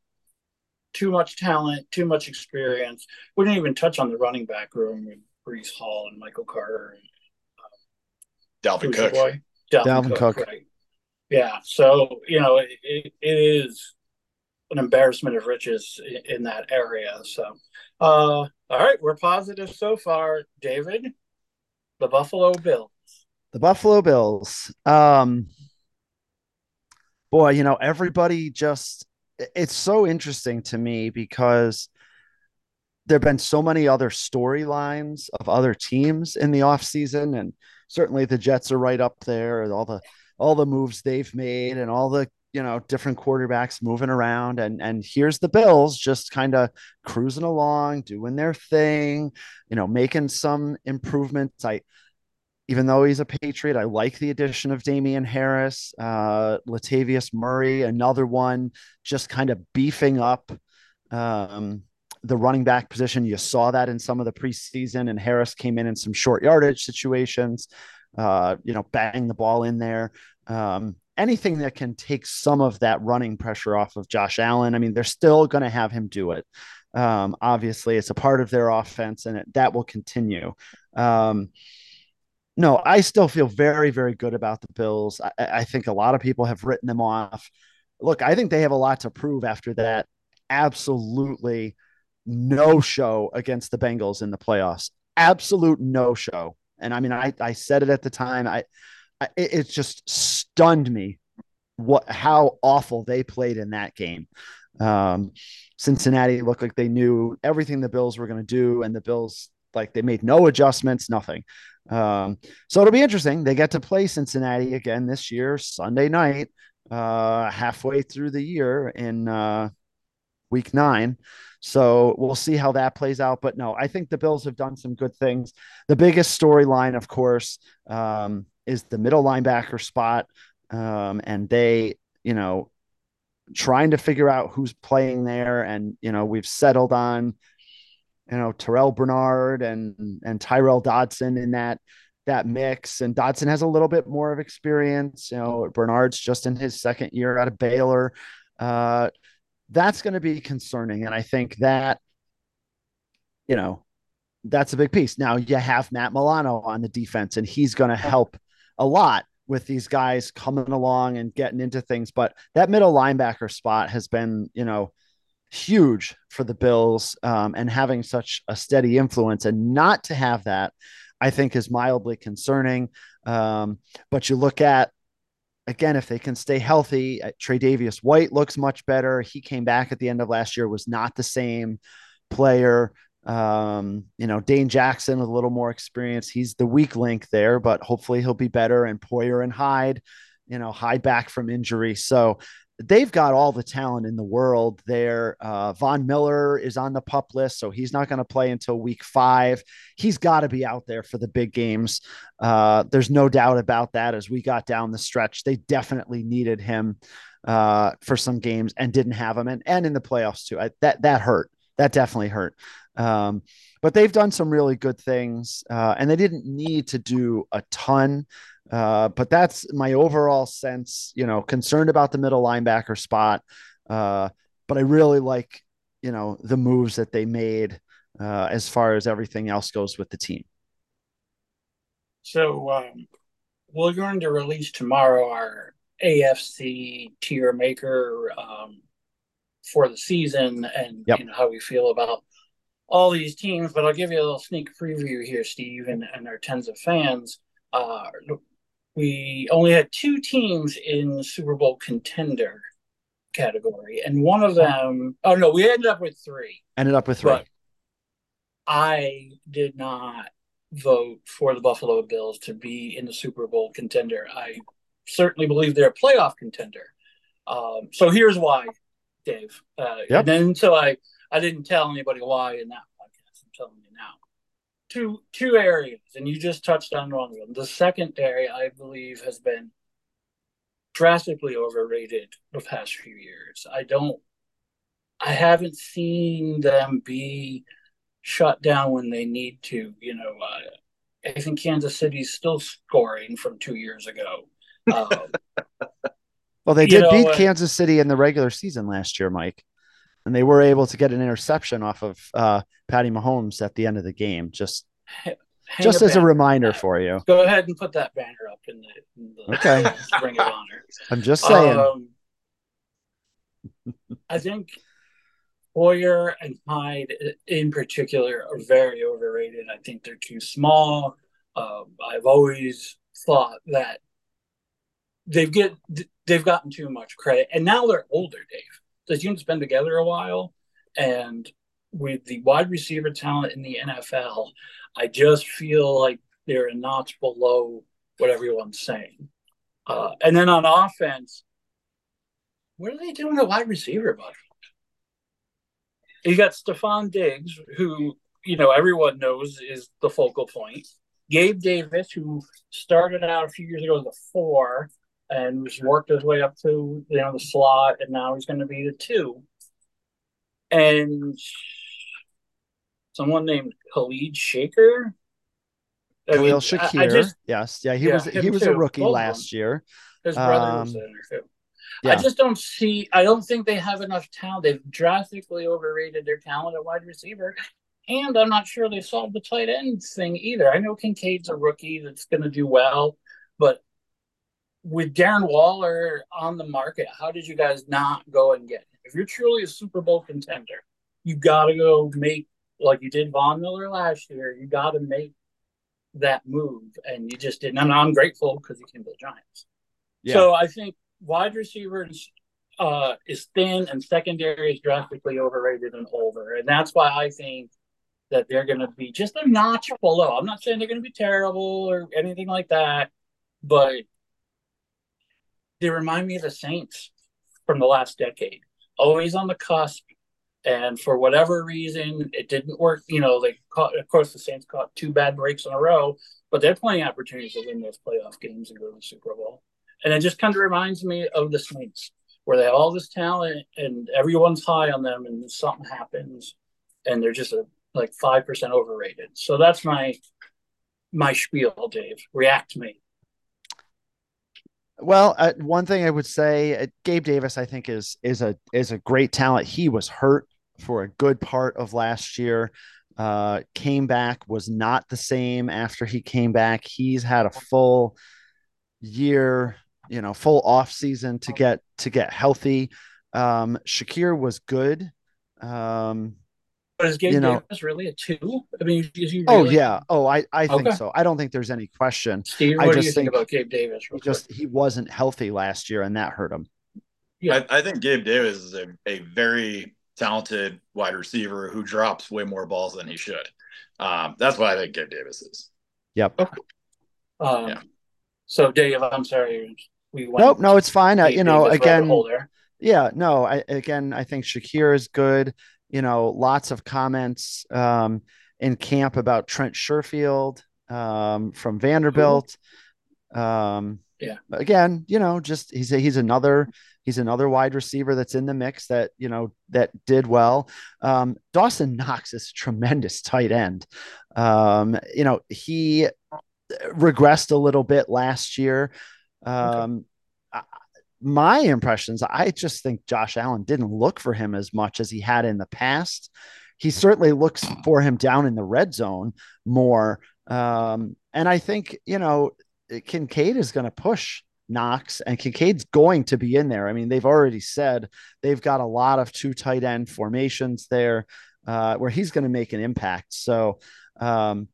too much talent, too much experience. We didn't even touch on the running back room with Breece Hall and Michael Carter and um, Dalvin Cook. Boy? Dalvin, Dalvin Cook, Cook, right? Yeah. So you know, it, it, is an embarrassment of riches in, that area. So, uh, all right, we're positive so far. David, the Buffalo Bills. The Buffalo Bills. Um, boy, you know, everybody just, it's so interesting to me because there have been so many other storylines of other teams in the offseason. And certainly the Jets are right up there and all the, all the moves they've made and all the you know different quarterbacks moving around. And and here's the bills just kind of cruising along doing their thing you know making some improvements. I even though he's a patriot i like the addition of Damien Harris uh latavius murray another one just kind of beefing up um the running back position. You saw that in some of the preseason and harris came in in some short yardage situations uh you know bang the ball in there um anything that can take some of that running pressure off of Josh Allen. I mean, they're still going to have him do it. Um, obviously, it's a part of their offense, and it, that will continue. Um, no, I still feel very, very good about the Bills. I, I, think a lot of people have written them off. Look, I think they have a lot to prove after that absolutely no show against the Bengals in the playoffs. Absolute no show. And I mean, I, I said it at the time. I it, it just stunned me what how awful they played in that game. Um, Cincinnati looked like they knew everything the Bills were going to do, and the Bills like they made no adjustments, nothing. Um, so it'll be interesting. They get to play Cincinnati again this year, Sunday night, uh, halfway through the year in uh, week nine. So we'll see how that plays out. But no, I think the Bills have done some good things. The biggest storyline, of course, um, is the middle linebacker spot. Um, and they, you know, trying to figure out who's playing there. And, you know, we've settled on, you know, Terrel Bernard and and Tyrel Dodson in that that mix. And Dodson has a little bit more of experience. You know, Bernard's just in his second year out of Baylor. Uh, that's going to be concerning. And I think that, you know, that's a big piece. Now you have Matt Milano on the defense, and he's going to help a lot with these guys coming along and getting into things. But that middle linebacker spot has been, you know, huge for the Bills um, and having such a steady influence. And not to have that, I think, is mildly concerning. Um, but you look at again, if they can stay healthy, uh, Tre'Davious White looks much better. He came back at the end of last year, was not the same player. Um, you know, Dane Jackson with a little more experience. He's the weak link there, but hopefully he'll be better. And Poyer and Hyde, you know, Hyde back from injury. So they've got all the talent in the world there. Uh, Von Miller is on the pup list, so he's not going to play until week five. He's got to be out there for the big games. Uh, there's no doubt about that. As we got down the stretch, they definitely needed him uh, for some games and didn't have him, and and in the playoffs too. I, that that hurt. That definitely hurt. Um, but they've done some really good things, uh, and they didn't need to do a ton. Uh, but that's my overall sense, you know, concerned about the middle linebacker spot. Uh, but I really like, you know, the moves that they made uh, as far as everything else goes with the team. So um, we're going to release tomorrow our AFC tier maker um, for the season and yep. you know, how we feel about all these teams. But I'll give you a little sneak preview here, Steve, and, and our tens of fans. Uh, we only had two teams in Super Bowl contender category, and one of them, oh no, we ended up with three. Ended up with three. I did not vote for the Buffalo Bills to be in the Super Bowl contender. I certainly believe they're a playoff contender. Um, so here's why, Dave. Uh, yep. And then so I I didn't tell anybody why in that podcast. I'm telling you now two two areas, and you just touched on one of them. The second area, I believe, has been drastically overrated the past few years. I don't, I haven't seen them be shut down when they need to. You know, uh, I think Kansas City's still scoring from two years ago. Um, well, they did know, beat uh, Kansas City in the regular season last year, Mike and they were able to get an interception off of uh, Patty Mahomes at the end of the game. Just just as a reminder for you. Go ahead and put that banner up in the, in the okay. Ring of Honor. I'm just saying. Um, I think Poyer and Hyde in particular are very overrated. I think they're too small. Um, I've always thought that they've get they've gotten too much credit, and now they're older, Dave the team's been together a while, and with the wide receiver talent in the NFL, I just feel like they're a notch below what everyone's saying. Uh, and then on offense, what are they doing at wide receiver, buddy? You got Stefon Diggs, who you know everyone knows is the focal point. Gabe Davis, who started out a few years ago as a four, and was worked his way up to you know the slot, and now he's going to be the two. And someone named Khalid Shaker. I Khalil mean, Shakir, I, I just, yes, yeah, he yeah, was he was too. a rookie Both last year. His brother um, was in there too. Yeah. I just don't see. I don't think they have enough talent. They've drastically overrated their talent at wide receiver, and I'm not sure they solved the tight end thing either. I know Kincaid's a rookie that's going to do well, but with Darren Waller on the market, how did you guys not go and get him? If you're truly a Super Bowl contender, you got to go make like you did Von Miller last year. You got to make that move, and you just didn't. And I'm grateful because he came to the Giants. Yeah. So I think wide receivers uh, is thin, and secondary is drastically overrated and older, and that's why I think that they're going to be just a notch below. I'm not saying they're going to be terrible or anything like that, but they remind me of the Saints from the last decade. Always on the cusp, And for whatever reason, it didn't work. You know, they caught, of course, the Saints caught two bad breaks in a row, but they're playing opportunities to win those playoff games and go to the Super Bowl. And it just kind of reminds me of the Saints, where they have all this talent and everyone's high on them, and something happens, and they're just a, like five percent overrated. So that's my my spiel, Dave. React me. Well, uh, one thing I would say, uh, Gabe Davis, I think is is a is a great talent. He was hurt for a good part of last year. Uh, came back, was not the same after he came back. He's had a full year, you know, full off season to get to get healthy. Um, Shakir was good. Um, but is Gabe you know, Davis really a two? I mean, is he oh, really... Oh yeah. Oh, I, I think okay. so. I don't think there's any question. Steve, what I just do you think, think about Gabe Davis? He just he wasn't healthy last year, and that hurt him. Yeah, I, I think Gabe Davis is a, a very talented wide receiver who drops way more balls than he should. Um, that's why I think Gabe Davis is. Yep. Okay. Um, yeah. So Dave, I'm sorry. We went nope, no, it's fine. Uh, you know, again, yeah, no, I, again, I think Shakir is good you know, lots of comments um, in camp about Trent Sherfield um, from Vanderbilt. Um, yeah. Again, you know, just he's a, he's another he's another wide receiver that's in the mix that you know that did well. Um, Dawson Knox is tremendous tight end. Um, you know, he regressed a little bit last year. Um, my impressions, I just think Josh Allen didn't look for him as much as he had in the past. He certainly looks for him down in the red zone more. Um, and I think, you know, Kincaid is going to push Knox and Kincaid's going to be in there. I mean, they've already said they've got a lot of two tight end formations there uh, where he's going to make an impact. So um,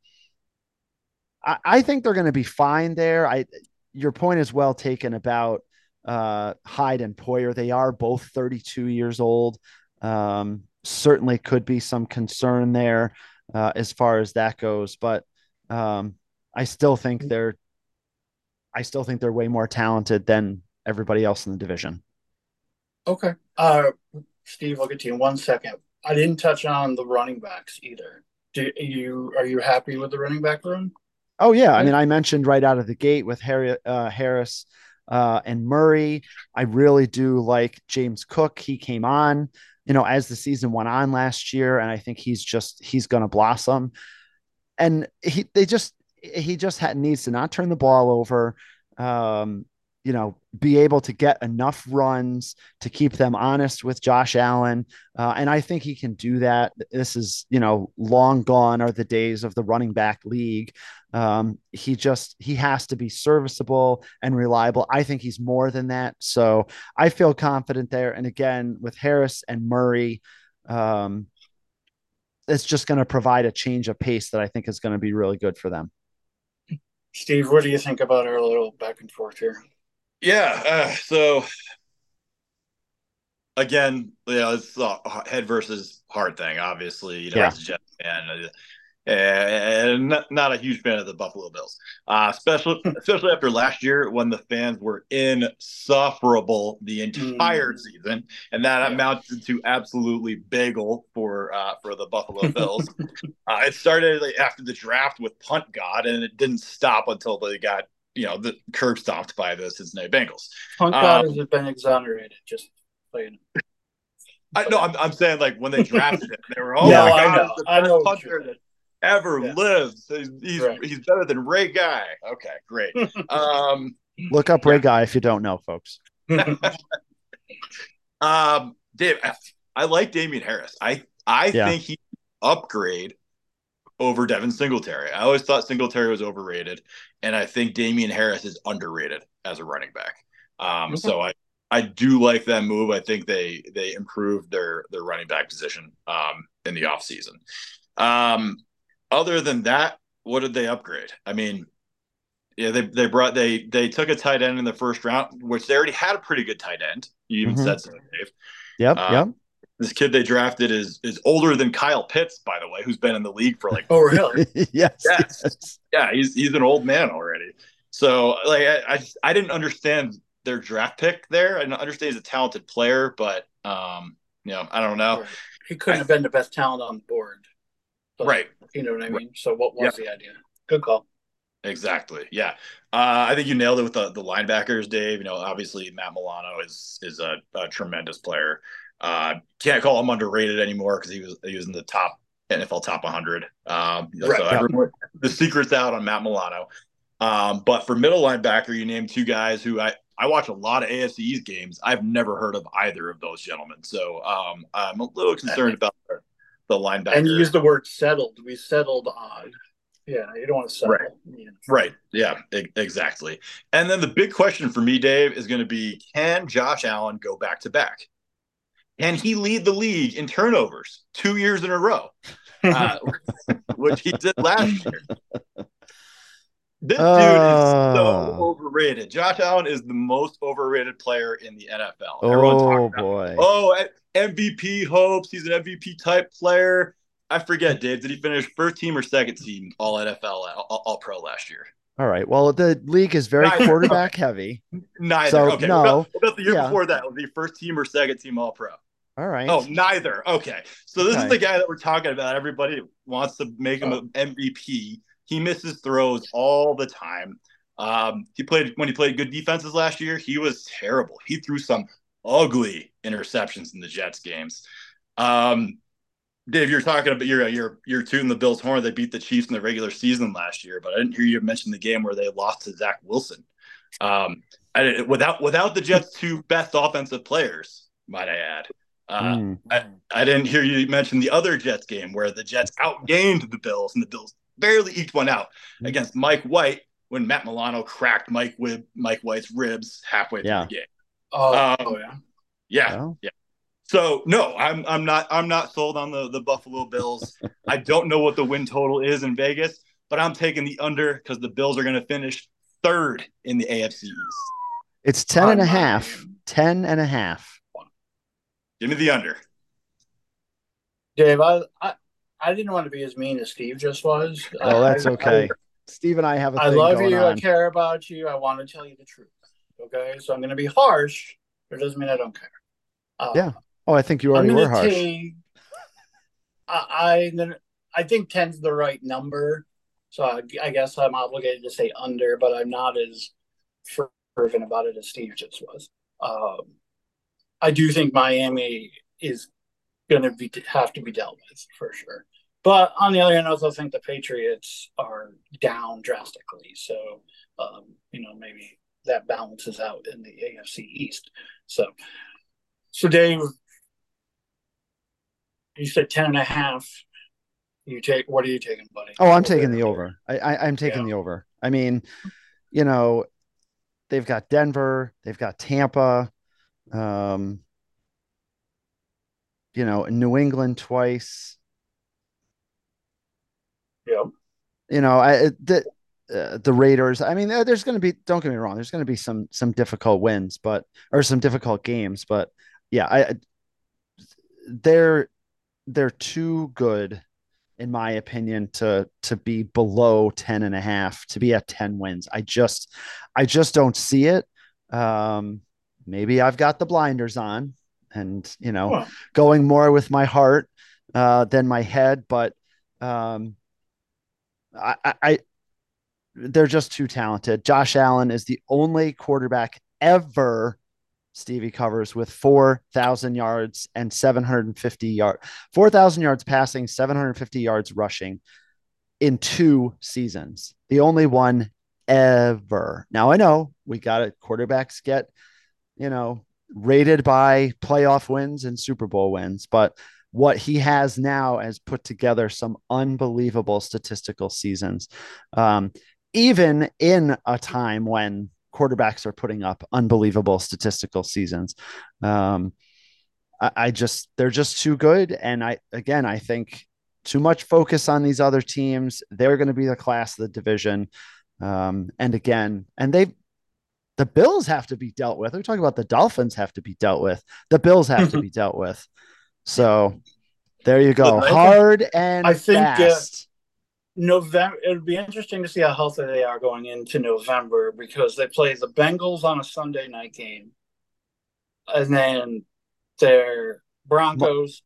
I, I think they're going to be fine there. I, your point is well taken about uh, Hyde and Poyer. They are both 32 years old. Um, certainly could be some concern there uh, as far as that goes, but um, I still think they're I still think they're way more talented than everybody else in the division. Okay. Uh, Steve, I'll get to you in one second. I didn't touch on the running backs either. Do you are you happy with the running back room? Oh yeah, I mean I mentioned right out of the gate with Harry uh, Harris uh, and Murray. I really do like James Cook. He came on, you know, as the season went on last year, and I think he's just he's going to blossom. And he they just he just had, needs to not turn the ball over. Um, you know, be able to get enough runs to keep them honest with Josh Allen. Uh, and I think he can do that. This is, you know, long gone are the days of the running back league. Um, he just, he has to be serviceable and reliable. I think he's more than that. So I feel confident there. And again, with Harris and Murray, um, it's just going to provide a change of pace that I think is going to be really good for them. Steve, what do you think about our little back and forth here? Yeah. Uh, so again, you know, it's a head versus heart thing. Obviously, you know, yeah. as a Jets fan, and not a huge fan of the Buffalo Bills, uh, especially especially after last year when the fans were insufferable the entire mm. season, and that yeah. amounted to absolutely bagel for uh, for the Buffalo Bills. uh, it started like, after the draft with punt god, and it didn't stop until they got you know the curb stomped by the Cincinnati Bengals. Punt god um, has been exonerated. Just playing. I know. I'm, I'm saying like when they drafted him, they were all yeah, my god, I know. the best I know punter that ever yeah. lived. He's he's, right. he's, better than Ray Guy. Okay, great. um, look up Ray Guy if you don't know, folks. um, Dave, I, I, like Damien Harris. I I yeah. think he upgrade over Devin Singletary. I always thought Singletary was overrated, and I think Damien Harris is underrated as a running back. Um, okay. So I I do like that move. I think they they improved their their running back position um, in the offseason. Um, other than that, what did they upgrade? I mean, yeah, they they brought they they took a tight end in the first round, which they already had a pretty good tight end. You even mm-hmm. said so, Dave. Yep, um, yep. This kid they drafted is is older than Kyle Pitts, by the way, who's been in the league for like oh really? yes, yes, yes, yeah. He's he's an old man already. So like I, I I didn't understand their draft pick there. I understand he's a talented player, but um, you know, I don't know. he couldn't have been the best talent on the board. But, right. You know what I mean? So what was the idea? Good call. Exactly. Yeah. Uh, I think you nailed it with the, the linebackers, Dave. You know, obviously Matt Milano is is a, a tremendous player. Uh, can't call him underrated anymore because he was he was in the top NFL top 100. Um, right. So everyone, the secret's out on Matt Milano. Um, but for middle linebacker, you named two guys who I I watch a lot of AFC games. I've never heard of either of those gentlemen. So um, I'm a little concerned about the linebacker. And you use the word settled. We settled on. Yeah, you don't want to settle. Right. Yeah. Right. Yeah, exactly. And then the big question for me, Dave, is going to be can Josh Allen go back to back? Can he lead the league in turnovers two years in a row, uh, which he did last year? This uh, dude is so uh. overrated. Josh Allen is the most overrated player in the NFL. Oh boy! Oh, MVP hopes. He's an MVP type player. I forget, Dave. Did he finish first team or second team All NFL, All, all Pro last year? All right. Well, the league is very Neither. quarterback heavy. Neither. So, okay. No. What about, what about the year yeah. before that? Was he first team or second team All Pro? All right. Oh, neither. Okay. So this okay. is the guy that we're talking about. Everybody wants to make him oh. an MVP. He misses throws all the time. Um, he played when he played good defenses last year. He was terrible. He threw some ugly interceptions in the Jets games. Um, Dave, you're talking about you're you're you're tooting the Bills' horn. They beat the Chiefs in the regular season last year, but I didn't hear you mention the game where they lost to Zach Wilson. Um, I, without without the Jets' two best offensive players, might I add. Uh, mm. I, I didn't hear you mention the other Jets game where the Jets outgained the Bills and the Bills barely eked one out mm. against Mike White when Matt Milano cracked Mike Wib, Mike White's ribs halfway through yeah. the game. Oh, um, oh yeah. Yeah, well. yeah. So no, I'm I'm not I'm not sold on the the Buffalo Bills. I don't know what the win total is in Vegas, but I'm taking the under because the Bills are going to finish third in the AFC East. It's 10 and a half. 10 and a half. Give me the under. Dave, I, I, I didn't want to be as mean as Steve just was. Oh, that's I, okay. I, Steve and I have a I love you. On. I care about you. I want to tell you the truth. Okay. So I'm going to be harsh, but it doesn't mean I don't care. Uh, yeah. Oh, I think you already were harsh. Take, I, I, I think 10's the right number. So I, I, guess I'm obligated to say under, but I'm not as fervent about it as Steve just was. Um, I do think Miami is going to be have to be dealt with for sure. But on the other hand, I also think the Patriots are down drastically. So, um, you know, maybe that balances out in the AFC East. So, so Dave, you said 10 and a half. You take, what are you taking, buddy? Oh, I'm taking the over. I, I, am taking yeah. the over. I mean, you know, they've got Denver, they've got Tampa, um, you know, New England twice. Yeah. You know, I the uh, the Raiders. I mean, there's going to be. Don't get me wrong. There's going to be some some difficult wins, but or some difficult games. But yeah, I they're they're too good, in my opinion, to to be below 10 and a half, to be at 10 wins. I just I just don't see it. Um, maybe I've got the blinders on and you know going more with my heart uh, than my head but um, I, I they're just too talented. Josh allen is the only quarterback ever stevie covers with 4000 yards and 750 yards 4000 yards passing 750 yards rushing in two seasons. The only one ever. Now i know we got it quarterbacks get you know rated by playoff wins and Super Bowl wins, but what he has now has put together some unbelievable statistical seasons. Um, even in a time when quarterbacks are putting up unbelievable statistical seasons. Um, I, I just, they're just too good. And I, again, I think too much focus on these other teams. They're going to be the class of the division. Um, and again, and they've, the Bills have to be dealt with. We're talking about the Dolphins have to be dealt with. The Bills have to be dealt with. So there you go. Hard and I think uh, fast. Uh, November. It would be interesting to see how healthy they are going into November because they play the Bengals on a Sunday night game, and then their Broncos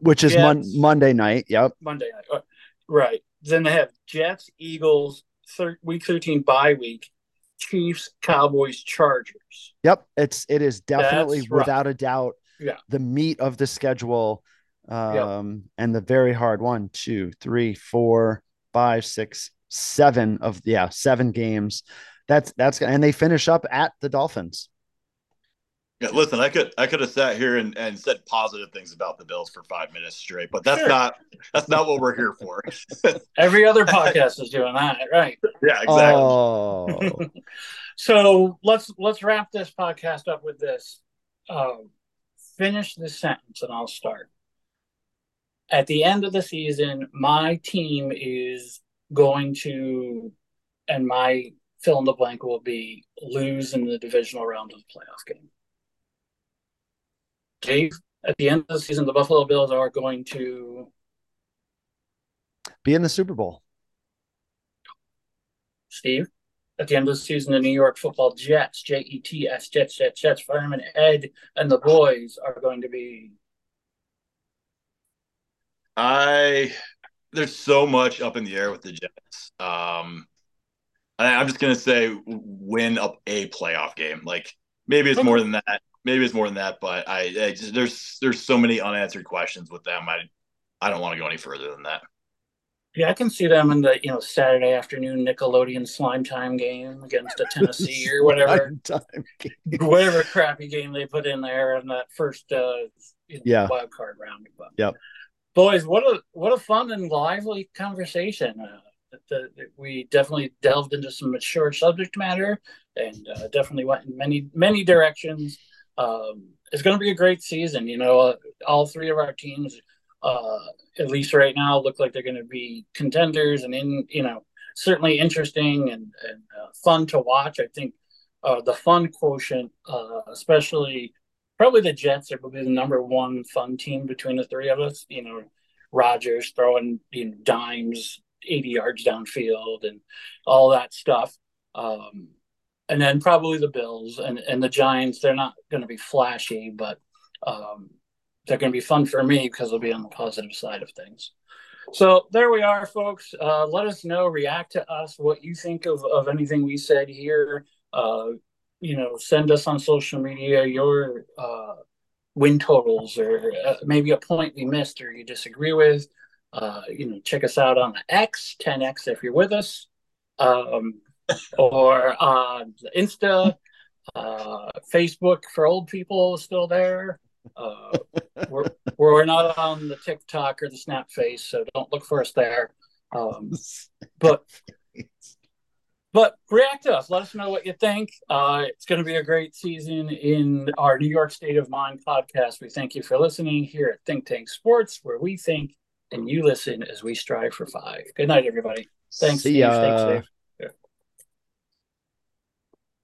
which is mon- Monday night. Yep. Monday night. Uh, right. Then they have Jets, Eagles, thir- week 13 bye week, Chiefs, Cowboys, Chargers. Yep. It's it is definitely without a doubt yeah. the meat of the schedule. Um yep. and the very hard one, two, three, four, five, six, seven of yeah, seven games. That's that's and they finish up at the Dolphins. Yeah, listen, I could I could have sat here and, and said positive things about the Bills for five minutes straight, but that's sure. not that's not what we're here for. Every other podcast is doing that, right? Yeah, exactly. Oh. so let's let's wrap this podcast up with this. Um, finish this sentence, and I'll start. At the end of the season, my team is going to, and my fill in the blank will be lose in the divisional round of the playoff game. Dave, at the end of the season, the Buffalo Bills are going to be in the Super Bowl. Steve, at the end of the season, the New York Football Jets, J E T S, Jets, Jets, Jets, Fireman Ed, and the boys are going to be. I there's so much up in the air with the Jets. Um, I, I'm just gonna say win up a playoff game. Like maybe it's more than that maybe it's more than that, but I, I just, there's there's so many unanswered questions with them. I I don't want to go any further than that. Yeah, I can see them in the you know Saturday afternoon Nickelodeon slime time game against a Tennessee or whatever whatever crappy game they put in there in that first uh, you know, yeah wild card round. But yep. boys, what a what a fun and lively conversation. Uh, that, that we definitely delved into some mature subject matter and uh, definitely went in many many directions um, it's going to be a great season. You know, all three of our teams, uh, at least right now, look like they're going to be contenders and in you know certainly interesting and, and uh, fun to watch. I think uh, the fun quotient, uh, especially probably the Jets, are probably the number one fun team between the three of us. You know, Rodgers throwing you know, dimes 80 yards downfield and all that stuff. Um, and then probably the Bills and, and the Giants. They're not going to be flashy, but um, they're going to be fun for me because they'll be on the positive side of things. So there we are, folks. Uh, let us know, react to us, what you think of, of anything we said here. Uh, you know, send us on social media your uh, win totals or uh, maybe a point we missed or you disagree with. Uh, you know, check us out on the X, 10X if you're with us. Um, or uh, Insta, uh, Facebook for old people still there. Uh, we're, we're not on the TikTok or the Snap Face, so don't look for us there. Um, but but react to us. Let us know what you think. Uh, it's going to be a great season in our New York State of Mind podcast. We thank you for listening here at Think Tank Sports, where we think and you listen as we strive for five. Good night, everybody. Thanks, See Steve. Thanks, Dave.